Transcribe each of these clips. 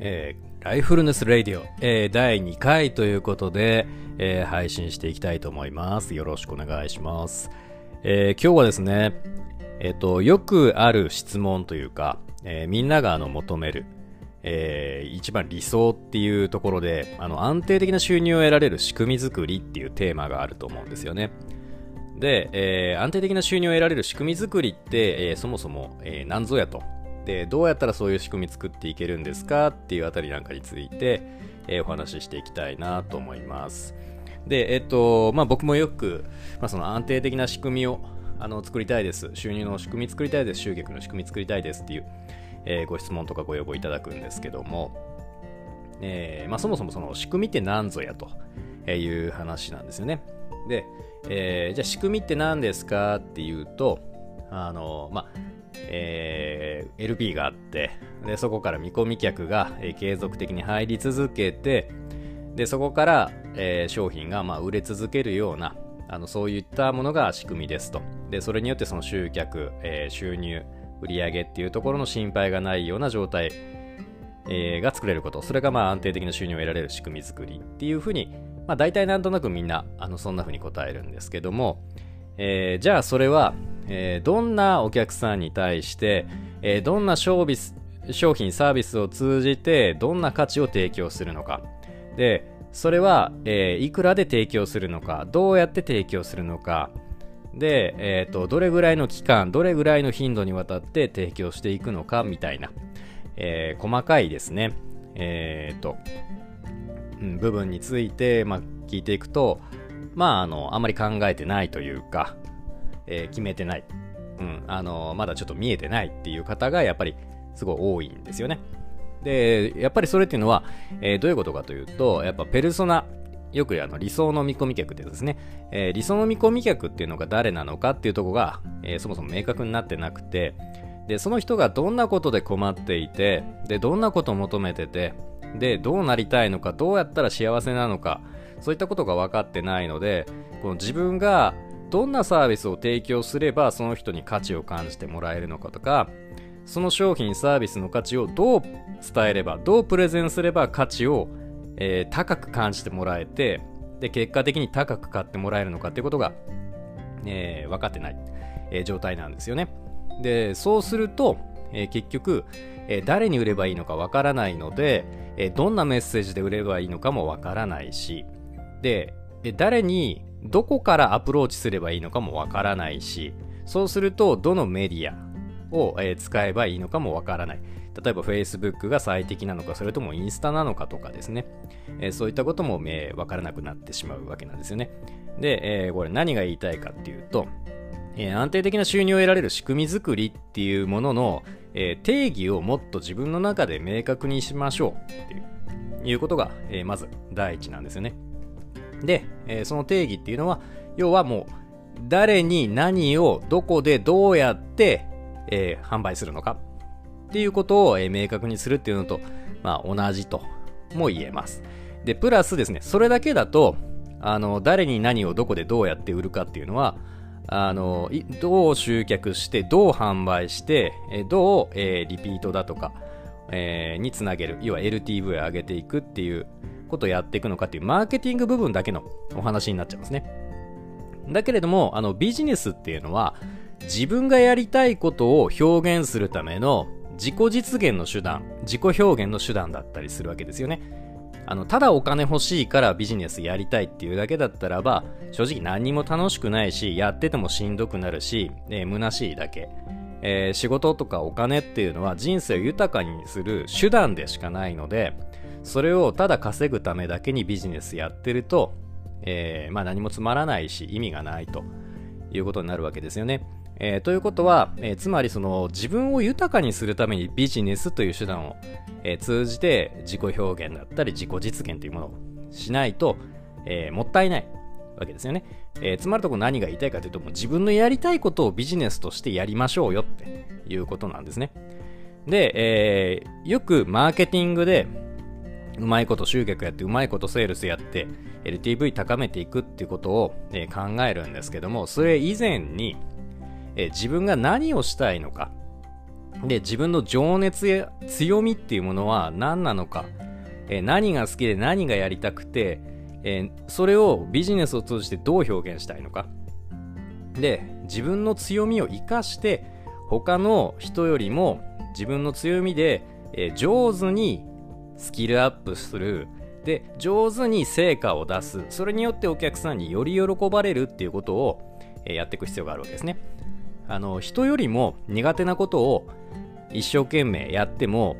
えー、ライフルネスレディオ、えー、第2回ということで、えー、配信していきたいと思います。よろしくお願いします。え今日はですね、えっ、と、よくある質問というか、えみんながあの求める、え一番理想っていうところで、あの安定的な収入を得られる仕組み作りっていうテーマがあると思うんですよね。で、え安定的な収入を得られる仕組み作りって、えそもそも、え何ぞやとでどうやったらそういう仕組み作っていけるんですかっていうあたりなんかについて、えー、お話ししていきたいなと思います。でえっとまあ僕もよく、まあ、その安定的な仕組みをあの作りたいです。収入の仕組み作りたいです。集客の仕組み作りたいですっていう、えー、ご質問とかご要望いただくんですけども、えーまあ、そもそもその仕組みって何ぞやという話なんですよね。で、えー、じゃあ仕組みって何ですかっていうとあのまあえー、LP があってでそこから見込み客が、えー、継続的に入り続けてでそこから、えー、商品が、まあ、売れ続けるようなあのそういったものが仕組みですと。でそれによってその集客、えー、収入売上っていうところの心配がないような状態、えー、が作れること。それがまあ安定的な収入を得られる仕組み作りっていうふうに、まあ、大体なんとなくみんなあのそんなふうに答えるんですけども、えー、じゃあそれは、えー、どんなお客さんに対して、えー、どんな商商品サービスを通じてどんな価値を提供するのか。でそれは、えいくらで提供するのかどうやって提供するのか。で、えーと、どれぐらいの期間どれぐらいの頻度にわたって提供していくのかみたいな、え細かいですね。えっ、と、うん、部分について、まあ、聞いていくとまあ、あの、あまり考えてないというか、えー、決めてない。うん、あの、まだちょっと見えてないっていう方がやっぱりすごい多いんですよね。で、やっぱりそれっていうのは、えー、どういうことかというと、やっぱペルソナ、よくあの理想の見込み客ってですね、えー、理想の見込み客っていうのが誰なのかっていうとこが、えー、そもそも明確になってなくて、で、その人がどんなことで困っていて、で、どんなことを求めてて、で、どうなりたいのか、どうやったら幸せなのか、そういったことが分かってないのでこの自分がどんなサービスを提供すればその人に価値を感じてもらえるのかとかその商品サービスの価値をどう伝えればどうプレゼンすれば価値を、えー、高く感じてもらえてで結果的に高く買ってもらえるのかっていうことが、えー、分かってない、えー、状態なんですよね。でそうすると、え、結局、え誰に売ればいいのか分からないので、えどんなメッセージで売ればいいのかも分からないしで、誰にどこからアプローチすればいいのかもわからないし、そうするとどのメディアを、使えばいいのかもわからない。例えば Facebook が最適なのか、それともインスタなのかとかですね。そういったことも、えわからなくなってしまうわけなんですよね。で、これ何が言いたいかっていうと、安定的な収入を得られる仕組み作りっていうものの、定義をもっと自分の中で明確にしましょうっていうことが、まず第一なんですよね。で、えー、その定義っていうのは、要はもう、誰に何をどこでどうやって、えー、販売するのかっていうことを、えー、明確にするっていうのと、まあ、同じとも言えます。で、プラスですね、それだけだと、あの、誰に何をどこでどうやって売るかっていうのは、あの、どう集客して、どう販売して、えどう、えー、リピートだとか、えー、につなげる、要は LTV を上げていくっていう、ことをやっていくのかっていうマーケティング部分だけのお話になっちゃうんですね。だけれども、あのビジネスっていうのは自分がやりたいことを表現するための自己実現の手段、自己表現の手段だったりするわけですよね。あの、ただお金欲しいからビジネスやりたいっていうだけだったらば、正直何にも楽しくないし、やっててもしんどくなるし、えー、虚しいだけ。えー、仕事とかお金っていうのは人生を豊かにする手段でしかないので、それをただ稼ぐためだけにビジネスやってると、えー、まあ何もつまらないし意味がないということになるわけですよね。えー、ということは、えー、つまりその自分を豊かにするためにビジネスという手段を、えー、通じて自己表現だったり自己実現というものをしないと、えもったいないわけですよね。えつまりとこ何が言いたいかというともう自分のやりたいことをビジネスとしてやりましょうよっていうことなんですね。で、えよくマーケティングでうまいこと集客やってうまいことセールスやって LTV 高めていくっていうことを、えー、考えるんですけどもそれ以前に、えー、自分が何をしたいのかで、自分の情熱や強みっていうものは何なのか、えー、何が好きで何がやりたくて、えー、それをビジネスを通じてどう表現したいのか。で、自分の強みを生かして、他の人よりも自分の強みで、えー、上手にスキルアップする。で、上手に成果を出す。それによってお客さんにより喜ばれるっていうことを、えー、やっていく必要があるわけですね。あの、人よりも苦手なことを一生懸命やっても、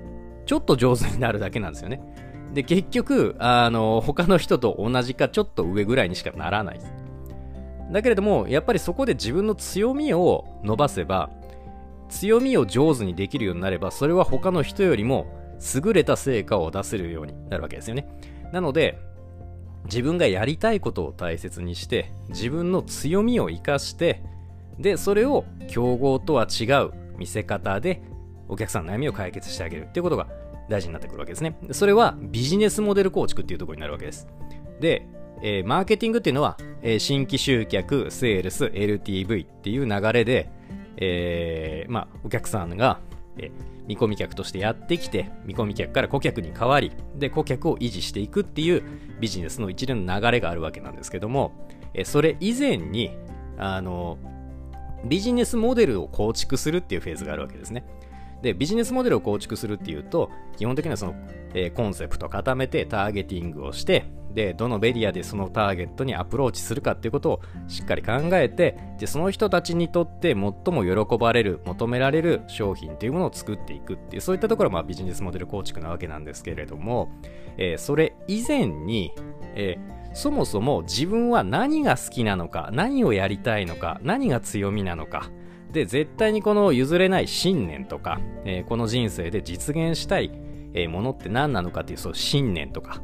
ちょっと上手になるだけなんですよね。で、結局、あの、他の人と同じかちょっと上ぐらいにしかならないです。だけれども、やっぱりそこで自分の強みを伸ばせば、強みを上手にできるようになれば、それは他の人よりも優れた成果を出せるようになるわけですよね。なので、自分がやりたいことを大切にして、自分の強みを生かして、で、それを競合とは違う見せ方でお客さんの悩みを解決してあげるっていうことが大事になってくるわけですね。それはビジネスモデル構築っていうところになるわけです。で、えー、マーケティングっていうのは、えー、新規集客、セールス、LTV っていう流れで、えー、まあ、お客さんが、え見込み客としてやってきて、見込み客から顧客に変わり、で、顧客を維持していくっていうビジネスの一連の流れがあるわけなんですけども、えそれ以前に、あの、ビジネスモデルを構築するっていうフェーズがあるわけですね。で、ビジネスモデルを構築するっていうと、基本的にはその、えー、コンセプトを固めてターゲティングをして、で、どのメディアでそのターゲットにアプローチするかっていうことをしっかり考えて、で、その人たちにとって最も喜ばれる、求められる商品というものを作っていくっていう、そういったところがまあビジネスモデル構築なわけなんですけれども、えー、それ以前に、えーそもそも自分は何が好きなのか、何をやりたいのか、何が強みなのか、で、絶対にこの譲れない信念とか、えー、この人生で実現したい、えー、ものって何なのかっていうそう信念とか、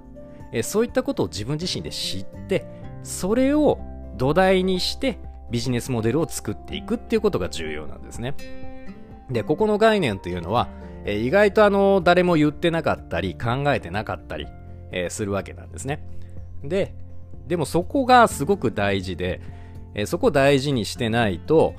えー、そういったことを自分自身で知って、それを土台にしてビジネスモデルを作っていくっていうことが重要なんですね。で、ここの概念というのは、え意外とあの、誰も言ってなかったり、考えてなかったり、えするわけなんですね。で、でもそこがすごく大事で、えそこを大事にしてないと、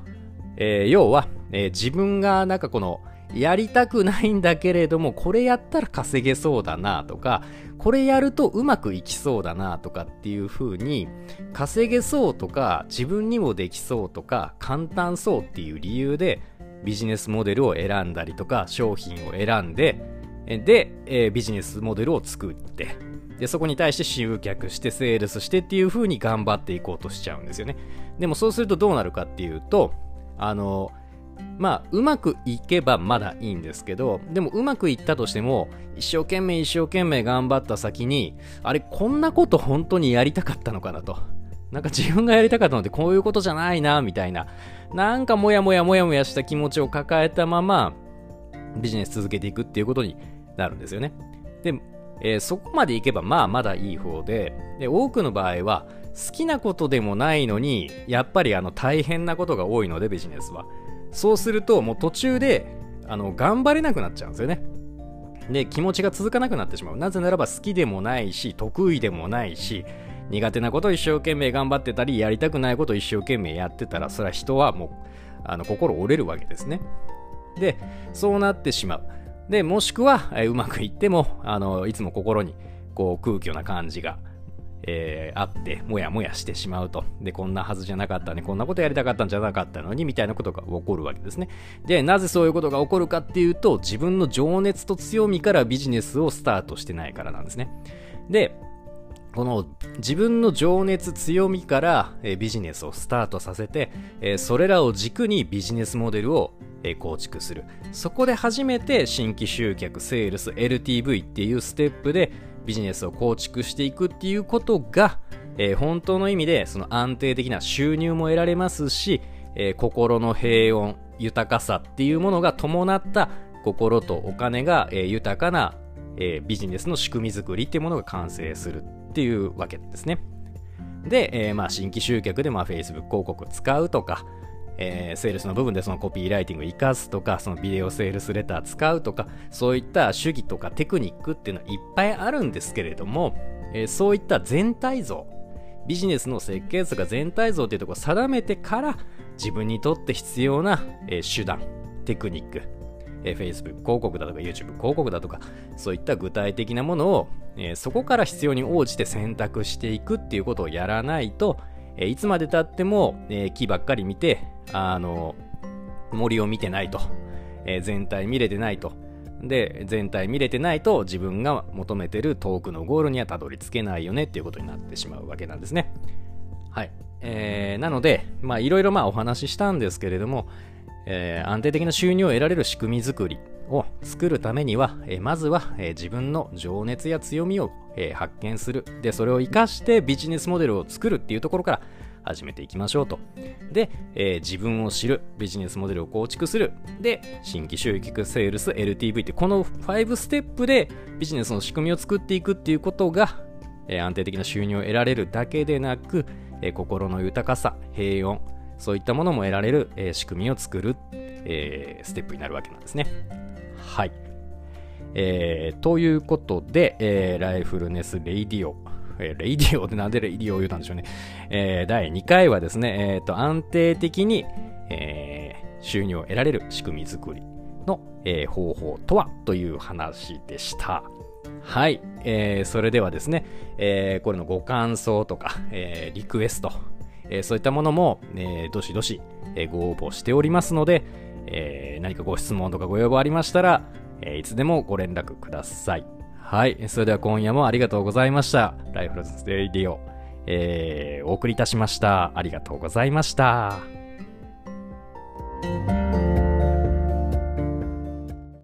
えー、要は、えー、自分がなんかこの、やりたくないんだけれども、これやったら稼げそうだなとか、これやるとうまくいきそうだなとかっていう風に、稼げそうとか、自分にもできそうとか、簡単そうっていう理由で、ビジネスモデルを選んだりとか、商品を選んで、で、えー、ビジネスモデルを作って、で、そこに対して集客して、セールスしてっていう風に頑張っていこうとしちゃうんですよね。でもそうするとどうなるかっていうと、あの、まあ、うまくいけばまだいいんですけど、でもうまくいったとしても、一生懸命一生懸命頑張った先に、あれ、こんなこと本当にやりたかったのかなと。なんか自分がやりたかったのってこういうことじゃないな、みたいな。なんかモヤモヤモヤモヤした気持ちを抱えたまま、ビジネス続けていくっていうことになるんですよね。で、えー、そこまでいけばまあまだいい方でで、多くの場合は好きなことでもないのに、やっぱりあの大変なことが多いので、ビジネスは。そうすると、もう途中で、あの、頑張れなくなっちゃうんですよね。で、気持ちが続かなくなってしまう。なぜならば好きでもないし、得意でもないし、苦手なことを一生懸命頑張ってたり、やりたくないことを一生懸命やってたら、それは人はもう、あの、心折れるわけですね。で、そうなってしまう。で、もしくは、えうまくいっても、あの、いつも心に、こう、空虚な感じがえー、あって、もやもやしてしまうと。で、こんなはずじゃなかったね、こんなことやりたかったんじゃなかったのに、みたいなことが起こるわけですね。で、なぜそういうことが起こるかっていうと、自分の情熱と強みからビジネスをスタートしてないからなんですね。で、この自分の情熱強みから、ビジネスをスタートさせて、それらを軸にビジネスモデルを、構築するそこで初めて新規集客セールス LTV っていうステップでビジネスを構築していくっていうことが、えー、本当の意味でその安定的な収入も得られますし、えー、心の平穏、豊かさっていうものが伴った心とお金が、えー、豊かな、えビジネスの仕組み作りっていうものが完成するっていうわけですね。で、えまあ、新規集客でまあ Facebook 広告使うとか、えー、セールスの部分でそのコピーライティングを活かすとか、そのビデオセールスレター使うとか、そういった主義とかテクニックっていうのはいっぱいあるんですけれども、えー、そういった全体像、ビジネスの設計図が全体像っていうところを定めてから、自分にとって必要な、えー、手段、テクニック、えー、Facebook 広告だとか YouTube 広告だとか、そういった具体的なものを、えー、そこから必要に応じて選択していくっていうことをやらないと、え、いつまで経っても、え、木ばっかり見て、あの、森を見てないと、え、全体見れてないと。で、全体見れてないと自分が求めてる遠くのゴールにはたどり着けないよねっていうことになってしまうわけなんですね。はい。えー、なので、まあいろいろまあお話ししたんですけれども、えー、安定的な収入を得られる仕組み作りを作るためには、え、まずは、え、自分の情熱や強みを、え発見する。で、それを活かしてビジネスモデルを作るっていうところから始めていきましょうと。で、え自分を知る。ビジネスモデルを構築する。で、新規収益セールス LTV ってこの5ステップでビジネスの仕組みを作っていくっていうことが、え安定的な収入を得られるだけでなく、え心の豊かさ、平穏、そういったものも得られる、え、仕組みを作る、え、ステップになるわけなんですね。はい。えー、ということで、えー、ライフルネス radio、え、レイディオってなんでレイディオを言うたんでしょうね。えー、第2回はですね、えー、と安定的に、えー、収入を得られる仕組み作りの、えー、方法とはという話でした。はい、えー、それではですね、えー、これのご感想とか、えー、リクエスト、えー、そういったものも、えー、どしどし、えー、ご応募しておりますので、えー、何かご質問とかご要望ありましたら、えー、いつでもご連絡ください。はい。それでは今夜もありがとうございました。ライフルズデイディオ、えー、お送りいたしました。ありがとうございました。